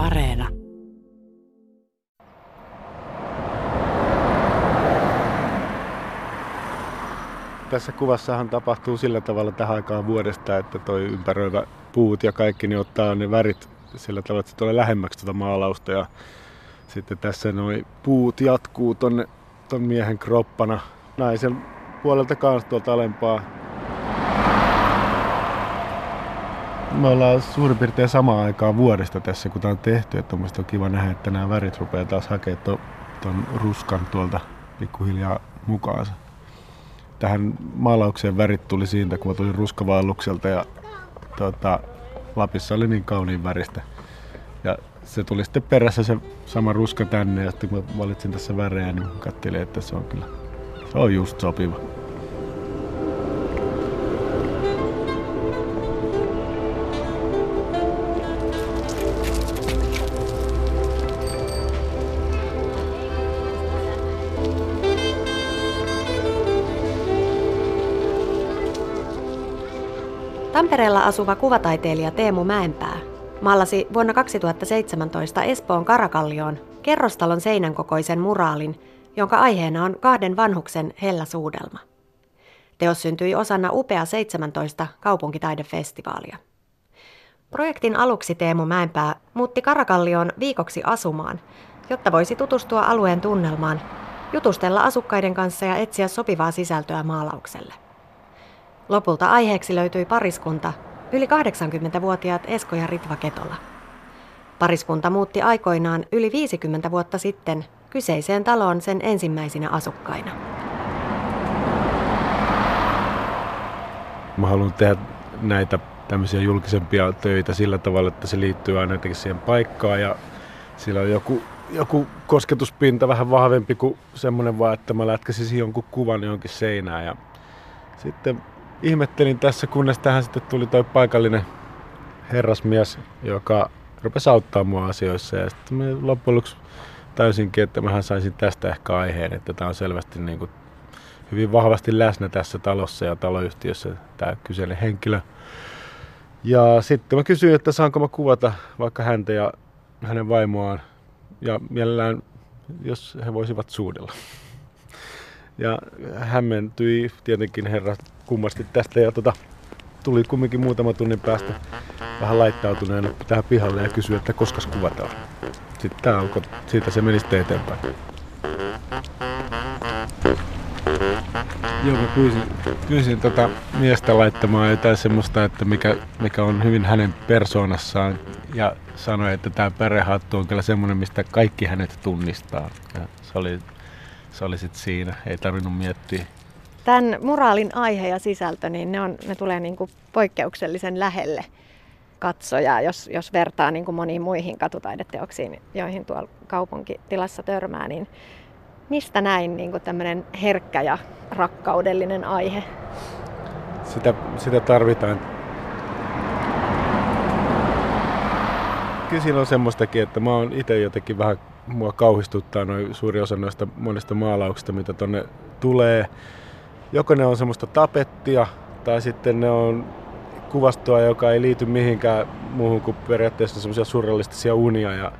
Areena. Tässä kuvassahan tapahtuu sillä tavalla tähän aikaan vuodesta, että toi ympäröivä puut ja kaikki niin ottaa ne värit sillä tavalla, että se tulee lähemmäksi tuota maalausta. Ja sitten tässä noin puut jatkuu tonne ton miehen kroppana. Naisen puolelta kanssa tuolta alempaa me ollaan suurin piirtein samaan aikaan vuodesta tässä, kun tämä on tehty. Että on kiva nähdä, että nämä värit rupeaa taas hakemaan tuon, tuon ruskan tuolta pikkuhiljaa mukaansa. Tähän maalaukseen värit tuli siitä, kun mä tulin ruskavaellukselta ja tuota, Lapissa oli niin kauniin väristä. Ja se tuli sitten perässä se sama ruska tänne ja sitten kun mä valitsin tässä värejä, niin katselin, että se on kyllä, se on just sopiva. Tampereella asuva kuvataiteilija Teemu Mäenpää maalasi vuonna 2017 Espoon Karakallioon kerrostalon seinän kokoisen muraalin, jonka aiheena on kahden vanhuksen hellä suudelma. Teos syntyi osana Upea 17 kaupunkitaidefestivaalia. Projektin aluksi Teemu Mäenpää muutti Karakallioon viikoksi asumaan, jotta voisi tutustua alueen tunnelmaan, jutustella asukkaiden kanssa ja etsiä sopivaa sisältöä maalaukselle. Lopulta aiheeksi löytyi pariskunta, yli 80-vuotiaat Esko ja Ritva Ketola. Pariskunta muutti aikoinaan yli 50 vuotta sitten kyseiseen taloon sen ensimmäisinä asukkaina. Mä haluan tehdä näitä tämmöisiä julkisempia töitä sillä tavalla, että se liittyy aina jotenkin siihen paikkaan ja sillä on joku, joku kosketuspinta vähän vahvempi kuin semmoinen vaan, että mä lätkäsisin jonkun kuvan johonkin seinään ja sitten ihmettelin tässä, kunnes tähän sitten tuli toi paikallinen herrasmies, joka rupesi auttaa mua asioissa. Ja sitten me loppujen lopuksi täysinkin, että mähän saisin tästä ehkä aiheen, että tämä on selvästi niin kuin hyvin vahvasti läsnä tässä talossa ja taloyhtiössä tämä kyseinen henkilö. Ja sitten mä kysyin, että saanko mä kuvata vaikka häntä ja hänen vaimoaan ja mielellään, jos he voisivat suudella. Ja hämmentyi tietenkin herra kummasti tästä ja tota, tuli kumminkin muutama tunnin päästä vähän laittautuneena tähän pihalle ja kysyi, että koska kuvataan. Sitten tää alkoi, siitä se meni sitten eteenpäin. Joo, mä pyysin, pyysin tota miestä laittamaan jotain semmoista, että mikä, mikä on hyvin hänen persoonassaan ja sanoi, että tämä pärehattu on kyllä semmoinen, mistä kaikki hänet tunnistaa. Ja se oli, se oli sit siinä, ei tarvinnut miettiä Tämän muraalin aihe ja sisältö, niin ne, on, ne tulee niin kuin poikkeuksellisen lähelle katsojaa, jos, jos vertaa niin kuin moniin muihin katutaideteoksiin, joihin tuolla kaupunkitilassa törmää, niin mistä näin niin kuin tämmöinen herkkä ja rakkaudellinen aihe? Sitä, sitä tarvitaan. Kyllä siinä on semmoistakin, että mä oon itse jotenkin vähän, mua kauhistuttaa noin suuri osa noista monista maalauksista, mitä tonne tulee joko ne on semmoista tapettia tai sitten ne on kuvastoa, joka ei liity mihinkään muuhun kuin periaatteessa semmoisia surrealistisia unia ja,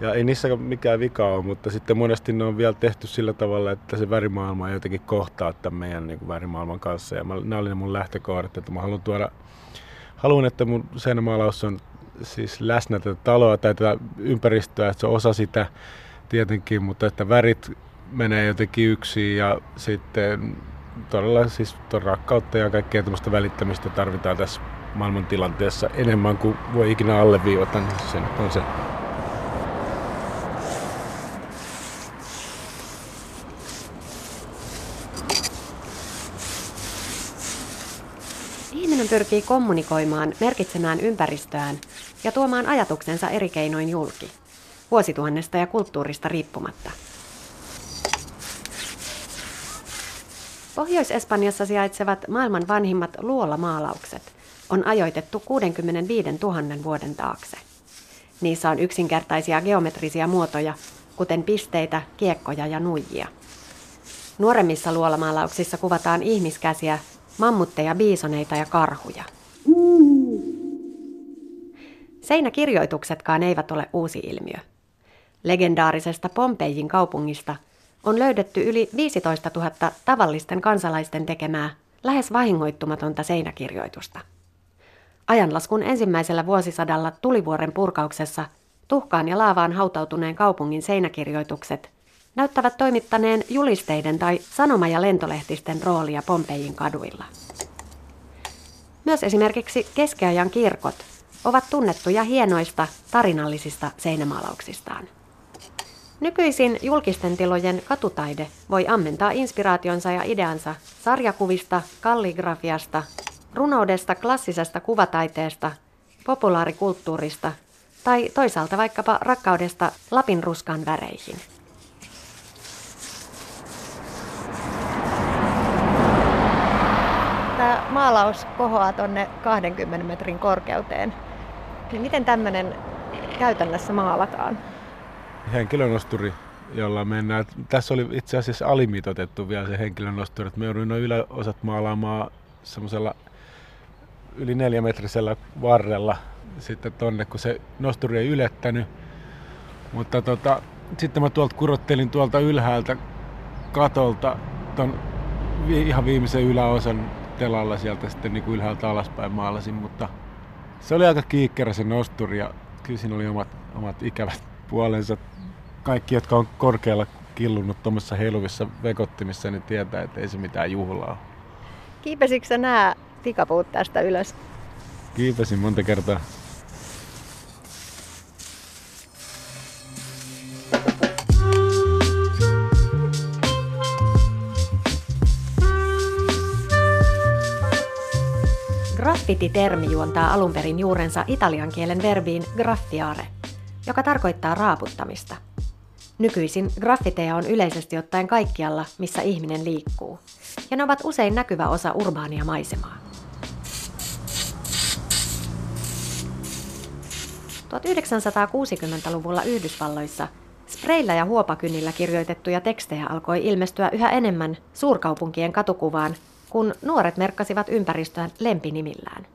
ja ei niissä mikään vika ole, mutta sitten monesti ne on vielä tehty sillä tavalla, että se värimaailma jotenkin kohtaa tämän meidän niin kuin värimaailman kanssa ja mä, nämä oli ne mun lähtökohdat, että mä haluan tuoda, haluan, että mun seinämaalaus on siis läsnä tätä taloa tai tätä ympäristöä, että se on osa sitä tietenkin, mutta että värit menee jotenkin yksin ja sitten todella siis rakkautta ja kaikkea tämmöistä välittämistä tarvitaan tässä maailmantilanteessa enemmän kuin voi ikinä alleviivata, niin se on se. Ihminen pyrkii kommunikoimaan, merkitsemään ympäristöään ja tuomaan ajatuksensa eri keinoin julki, vuosituhannesta ja kulttuurista riippumatta – Pohjois-Espanjassa sijaitsevat maailman vanhimmat luolamaalaukset on ajoitettu 65 000 vuoden taakse. Niissä on yksinkertaisia geometrisia muotoja, kuten pisteitä, kiekkoja ja nuijia. Nuoremmissa luolamaalauksissa kuvataan ihmiskäsiä, mammutteja, biisoneita ja karhuja. Seinäkirjoituksetkaan eivät ole uusi ilmiö. Legendaarisesta Pompejin kaupungista on löydetty yli 15 000 tavallisten kansalaisten tekemää lähes vahingoittumatonta seinäkirjoitusta. Ajanlaskun ensimmäisellä vuosisadalla tulivuoren purkauksessa tuhkaan ja laavaan hautautuneen kaupungin seinäkirjoitukset näyttävät toimittaneen julisteiden tai sanoma- ja lentolehtisten roolia Pompejin kaduilla. Myös esimerkiksi keskiajan kirkot ovat tunnettuja hienoista tarinallisista seinämaalauksistaan. Nykyisin julkisten tilojen katutaide voi ammentaa inspiraationsa ja ideansa sarjakuvista, kalligrafiasta, runoudesta, klassisesta kuvataiteesta, populaarikulttuurista tai toisaalta vaikkapa rakkaudesta Lapin ruskan väreihin. Tämä maalaus kohoaa tuonne 20 metrin korkeuteen. Miten tämmöinen käytännössä maalataan? Henkilönosturi, jolla mennään. Tässä oli itse asiassa alimitotettu vielä se henkilönosturi, että me jouduin noin yläosat maalaamaan semmoisella yli neljämetrisellä varrella sitten tonne, kun se nosturi ei ylettänyt. Mutta tota, sitten mä tuolta kurottelin tuolta ylhäältä katolta ton ihan viimeisen yläosan telalla sieltä sitten niin kuin ylhäältä alaspäin maalasin, mutta se oli aika kiikkerä se nosturi ja kyllä siinä oli omat, omat ikävät puolensa. Kaikki, jotka on korkealla killunut tuommoisessa heiluvissa vekottimissa, niin tietää, että ei se mitään juhlaa. Kiipesikö nämä tikapuut tästä ylös? Kiipesin monta kertaa. Graffiti-termi juontaa alun perin juurensa italian kielen verbiin graffiare, joka tarkoittaa raaputtamista. Nykyisin graffiteja on yleisesti ottaen kaikkialla, missä ihminen liikkuu, ja ne ovat usein näkyvä osa urbaania maisemaa. 1960-luvulla Yhdysvalloissa spreillä ja huopakynillä kirjoitettuja tekstejä alkoi ilmestyä yhä enemmän suurkaupunkien katukuvaan kun nuoret merkkasivat ympäristöään lempinimillään.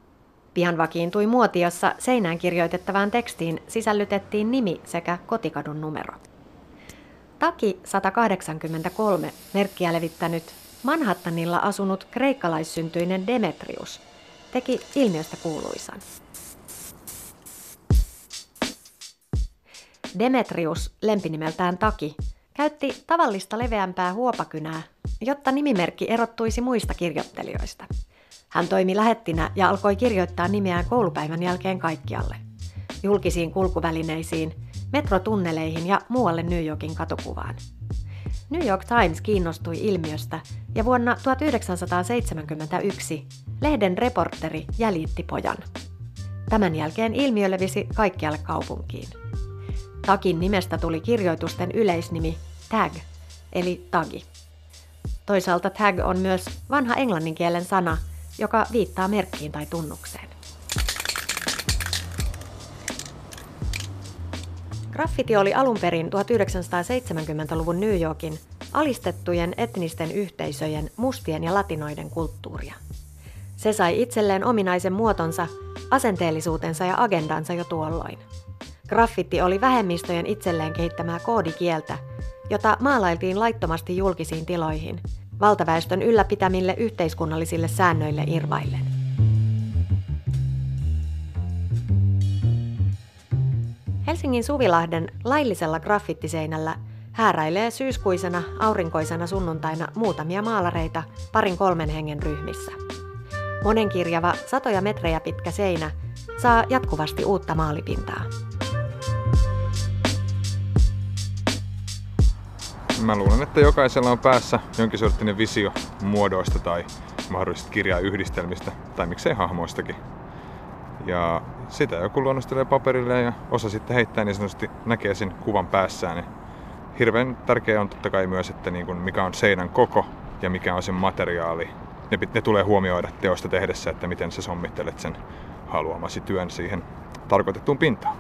Pian vakiintui muoti, jossa seinään kirjoitettavaan tekstiin sisällytettiin nimi sekä kotikadun numero. Taki 183 merkkiä levittänyt Manhattanilla asunut kreikkalaissyntyinen Demetrius teki ilmiöstä kuuluisan. Demetrius, lempinimeltään Taki, käytti tavallista leveämpää huopakynää jotta nimimerkki erottuisi muista kirjoittelijoista. Hän toimi lähettinä ja alkoi kirjoittaa nimeään koulupäivän jälkeen kaikkialle. Julkisiin kulkuvälineisiin, metrotunneleihin ja muualle New Yorkin katukuvaan. New York Times kiinnostui ilmiöstä ja vuonna 1971 lehden reporteri jäljitti pojan. Tämän jälkeen ilmiö levisi kaikkialle kaupunkiin. Takin nimestä tuli kirjoitusten yleisnimi tag, eli tagi. Toisaalta tag on myös vanha englanninkielen sana, joka viittaa merkkiin tai tunnukseen. Graffiti oli alun perin 1970-luvun New Yorkin alistettujen etnisten yhteisöjen mustien ja latinoiden kulttuuria. Se sai itselleen ominaisen muotonsa, asenteellisuutensa ja agendansa jo tuolloin. Graffiti oli vähemmistöjen itselleen kehittämää koodikieltä, jota maalailtiin laittomasti julkisiin tiloihin, valtaväestön ylläpitämille yhteiskunnallisille säännöille irvaillen. Helsingin Suvilahden laillisella graffittiseinällä hääräilee syyskuisena aurinkoisena sunnuntaina muutamia maalareita parin kolmen hengen ryhmissä. Monenkirjava satoja metrejä pitkä seinä saa jatkuvasti uutta maalipintaa. Mä luulen, että jokaisella on päässä jonkin sorttinen visio muodoista tai mahdollisesti kirjayhdistelmistä tai miksei hahmoistakin. Ja sitä joku luonnostelee paperille ja osa sitten heittää niin sanotusti näkee sen kuvan päässään. Niin hirveän tärkeää on totta kai myös, että niin kuin mikä on seinän koko ja mikä on sen materiaali. Ne, ne tulee huomioida teosta tehdessä, että miten sä sommittelet sen haluamasi työn siihen tarkoitettuun pintaan.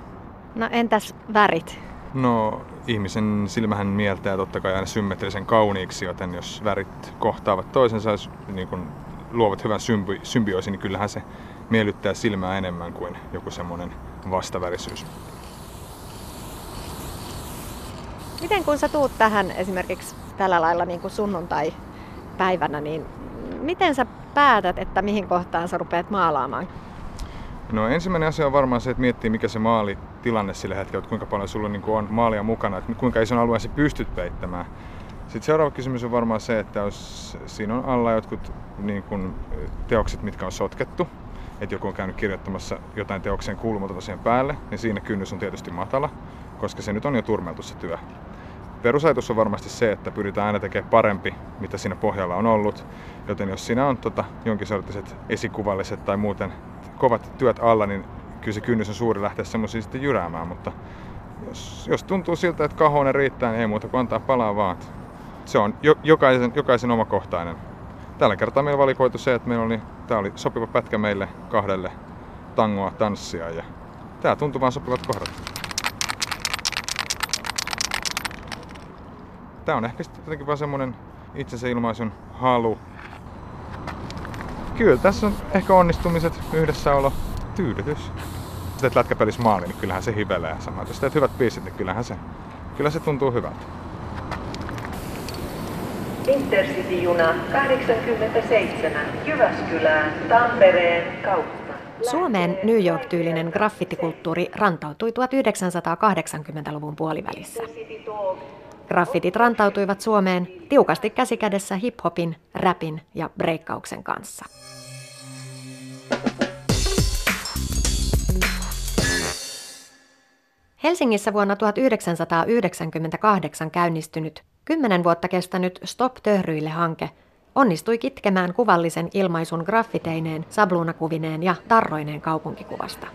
No entäs värit? No ihmisen silmähän mieltää totta kai aina symmetrisen kauniiksi, joten jos värit kohtaavat toisensa ja niin kun luovat hyvän symbi- symbioosin, niin kyllähän se miellyttää silmää enemmän kuin joku semmoinen vastavärisyys. Miten kun sä tuut tähän esimerkiksi tällä lailla niin kuin sunnuntai-päivänä, niin miten sä päätät, että mihin kohtaan sä rupeat maalaamaan? No ensimmäinen asia on varmaan se, että miettii mikä se maalitilanne sillä hetkellä, että kuinka paljon sulla niin on maalia mukana, että kuinka ison alueen sä pystyt peittämään. Sitten seuraava kysymys on varmaan se, että jos siinä on alla jotkut niin kuin, teokset, mitkä on sotkettu, että joku on käynyt kirjoittamassa jotain teokseen kuulumatonta siihen päälle, niin siinä kynnys on tietysti matala, koska se nyt on jo turmeltu se työ. Perusajatus on varmasti se, että pyritään aina tekemään parempi, mitä siinä pohjalla on ollut. Joten jos siinä on tota, jonkin sortiset esikuvalliset tai muuten kovat työt alla, niin kyllä se kynnys on suuri lähteä semmoisia sitten jyräämään. Mutta jos, jos tuntuu siltä, että kahoinen riittää, niin ei muuta kuin antaa palaa vaan. Se on jo, jokaisen, jokaisen omakohtainen. Tällä kertaa meillä valikoitu se, että meillä oli, tämä oli sopiva pätkä meille kahdelle tangoa tanssia ja tämä tuntuu vaan sopivat kohdat. Tää on ehkä sitten jotenkin vaan semmonen itsensä ilmaisun halu. Kyllä tässä on ehkä onnistumiset, yhdessäolo, tyydytys. Sitten teet lätkäpelissä maali, niin kyllähän se hivelee sama. Jos teet hyvät biisit, niin kyllähän se, kyllä se tuntuu hyvältä. Intercity-juna 87 Jyväskylään Tampereen kautta. Suomeen New York-tyylinen graffitikulttuuri rantautui 1980-luvun puolivälissä. Graffitit rantautuivat Suomeen tiukasti käsikädessä hiphopin, rapin ja breikkauksen kanssa. Helsingissä vuonna 1998 käynnistynyt, kymmenen vuotta kestänyt Stop Töhryille hanke onnistui kitkemään kuvallisen ilmaisun graffiteineen, sabluunakuvineen ja tarroineen kaupunkikuvasta.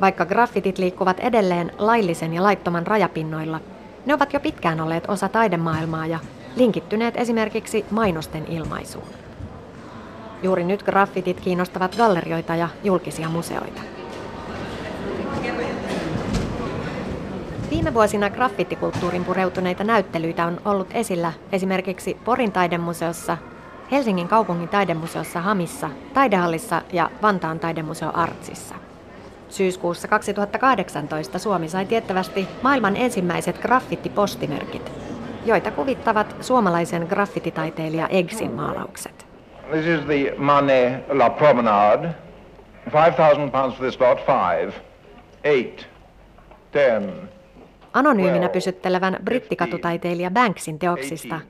Vaikka graffitit liikkuvat edelleen laillisen ja laittoman rajapinnoilla, ne ovat jo pitkään olleet osa taidemaailmaa ja linkittyneet esimerkiksi mainosten ilmaisuun. Juuri nyt graffitit kiinnostavat gallerioita ja julkisia museoita. Viime vuosina graffittikulttuurin pureutuneita näyttelyitä on ollut esillä esimerkiksi Porin taidemuseossa, Helsingin kaupungin taidemuseossa Hamissa, Taidehallissa ja Vantaan taidemuseo Artsissa. Syyskuussa 2018 Suomi sai tiettävästi maailman ensimmäiset graffittipostimerkit, joita kuvittavat suomalaisen graffititaiteilija Eggsin maalaukset. This is the Manet La Promenade. 5,000 pounds for this lot. Five, eight, ten. Anonyyminä pysyttelevän brittikatutaiteilija Banksin teoksista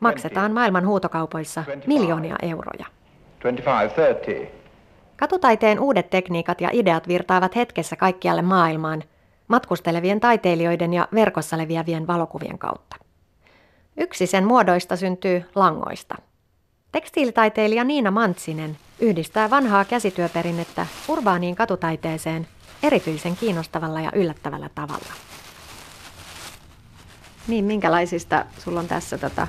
maksetaan maailman huutokaupoissa miljoonia euroja. 25, 30. Katutaiteen uudet tekniikat ja ideat virtaavat hetkessä kaikkialle maailmaan, matkustelevien taiteilijoiden ja verkossa leviävien valokuvien kautta. Yksi sen muodoista syntyy langoista. Tekstiilitaiteilija Niina Mantsinen yhdistää vanhaa käsityöperinnettä urbaaniin katutaiteeseen erityisen kiinnostavalla ja yllättävällä tavalla. Niin, minkälaisista, sulla on tässä tätä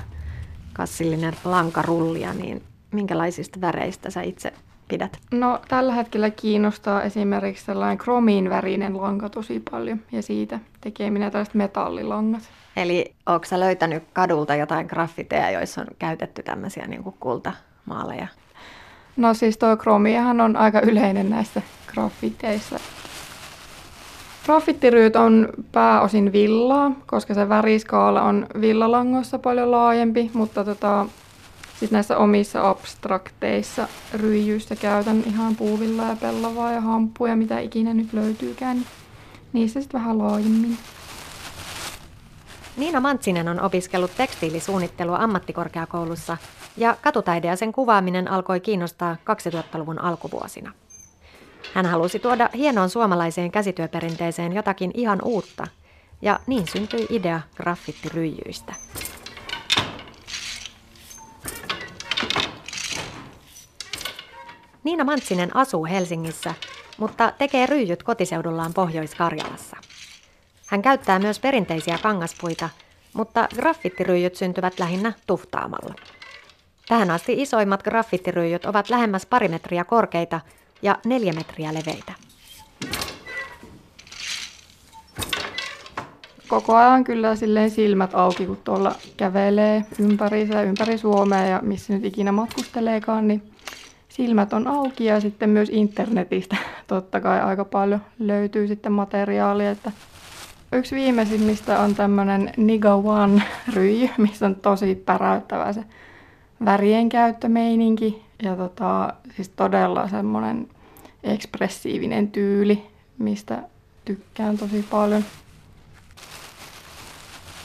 kassillinen lankarullia, niin minkälaisista väreistä sä itse pidät? No tällä hetkellä kiinnostaa esimerkiksi sellainen kromiin värinen lanka tosi paljon ja siitä tekeminen tällaiset metallilangat. Eli onko sä löytänyt kadulta jotain graffiteja, joissa on käytetty tämmöisiä niin kuin kultamaaleja? No siis tuo kromiahan on aika yleinen näissä graffiteissa. Graffittiryyt on pääosin villaa, koska se väriskaala on villalangoissa paljon laajempi, mutta tota, sitten näissä omissa abstrakteissa ryijyistä käytän ihan puuvillaa ja pellavaa ja hamppuja, mitä ikinä nyt löytyykään. Niin niissä sitten vähän laajemmin. Niina Mantsinen on opiskellut tekstiilisuunnittelua ammattikorkeakoulussa ja katutaide ja sen kuvaaminen alkoi kiinnostaa 2000-luvun alkuvuosina. Hän halusi tuoda hienoon suomalaiseen käsityöperinteeseen jotakin ihan uutta, ja niin syntyi idea graffittiryijyistä. Niina Mantsinen asuu Helsingissä, mutta tekee ryijyt kotiseudullaan Pohjois-Karjalassa. Hän käyttää myös perinteisiä kangaspuita, mutta graffittiryijyt syntyvät lähinnä tuftaamalla. Tähän asti isoimmat graffittiryijyt ovat lähemmäs pari metriä korkeita ja neljä metriä leveitä. Koko ajan kyllä silleen silmät auki, kun tuolla kävelee ympäri ympäri Suomea ja missä nyt ikinä matkusteleekaan, niin silmät on auki ja sitten myös internetistä totta kai aika paljon löytyy sitten materiaalia. Että yksi viimeisimmistä on tämmöinen Niga One ryijy, missä on tosi päräyttävä se värien käyttömeininki ja tota, siis todella semmoinen ekspressiivinen tyyli, mistä tykkään tosi paljon.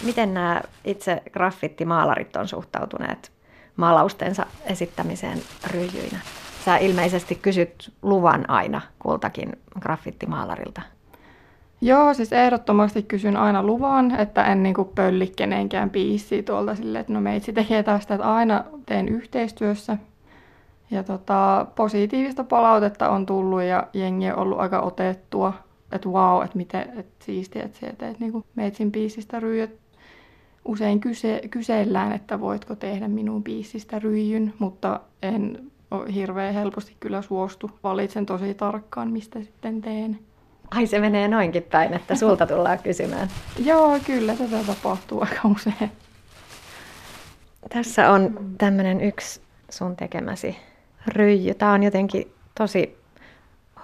Miten nämä itse graffittimaalarit on suhtautuneet maalaustensa esittämiseen ryijyinä? Sä ilmeisesti kysyt luvan aina kultakin graffittimaalarilta. Joo, siis ehdottomasti kysyn aina luvan, että en niinku pölli kenenkään biisiä tuolta silleen, että no meitsi tekee tästä, että aina teen yhteistyössä. Ja tota, positiivista palautetta on tullut ja jengi on ollut aika otettua, että wow, että miten että siistiä, että sä teet niinku meitsin biisistä ryijyt. Usein kyse, kysellään, että voitko tehdä minun biisistä ryijyn, mutta en hirveän helposti kyllä suostu. Valitsen tosi tarkkaan, mistä sitten teen. Ai se menee noinkin päin, että sulta tullaan kysymään. Joo, kyllä tätä tapahtuu aika usein. Tässä on tämmöinen yksi sun tekemäsi ryijy. Tämä on jotenkin tosi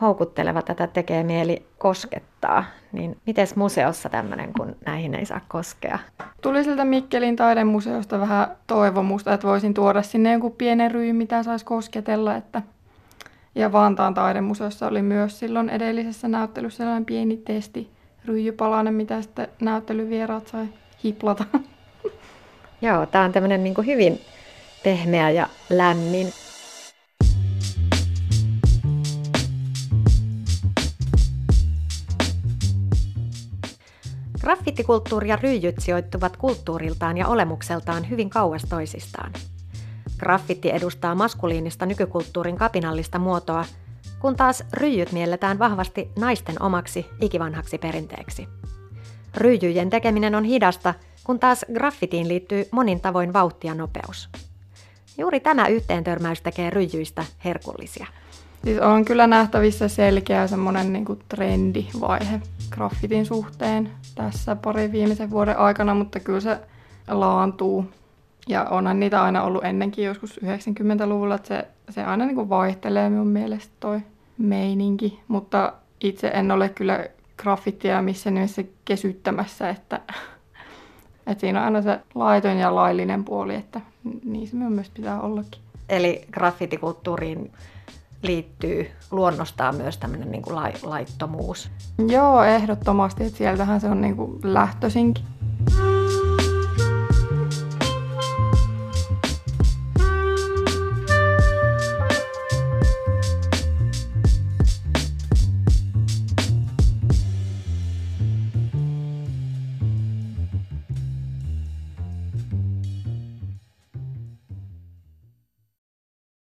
houkutteleva, tätä tekee mieli koskettaa. Niin miten museossa tämmöinen, kun näihin ei saa koskea? Tuli siltä Mikkelin taidemuseosta vähän toivomusta, että voisin tuoda sinne joku pienen ryy, mitä saisi kosketella. Että... Ja Vantaan taidemuseossa oli myös silloin edellisessä näyttelyssä sellainen pieni testi, ryijypalanen, mitä sitten näyttelyvieraat sai hiplata. Joo, tämä on tämmöinen niin hyvin pehmeä ja lämmin. Graffittikulttuuri ja ryijyt sijoittuvat kulttuuriltaan ja olemukseltaan hyvin kauas toisistaan. Graffitti edustaa maskuliinista nykykulttuurin kapinallista muotoa, kun taas ryijyt mielletään vahvasti naisten omaksi ikivanhaksi perinteeksi. Ryijyjen tekeminen on hidasta, kun taas graffitiin liittyy monin tavoin vauhti ja nopeus. Juuri tämä yhteentörmäys tekee ryijyistä herkullisia. Siis on kyllä nähtävissä selkeä semmoinen niin trendivaihe graffitin suhteen tässä parin viimeisen vuoden aikana, mutta kyllä se laantuu. Ja onhan niitä aina ollut ennenkin joskus 90-luvulla, että se, se aina niin kuin vaihtelee minun mielestä toi meininki, mutta itse en ole kyllä graffittia missä nimessä kesyttämässä, että, että siinä on aina se laiton ja laillinen puoli, että niin se myös pitää ollakin. Eli graffitikulttuuriin liittyy luonnostaan myös tämmöinen niin kuin laittomuus. Joo, ehdottomasti. Että sieltähän se on niin kuin lähtöisinkin.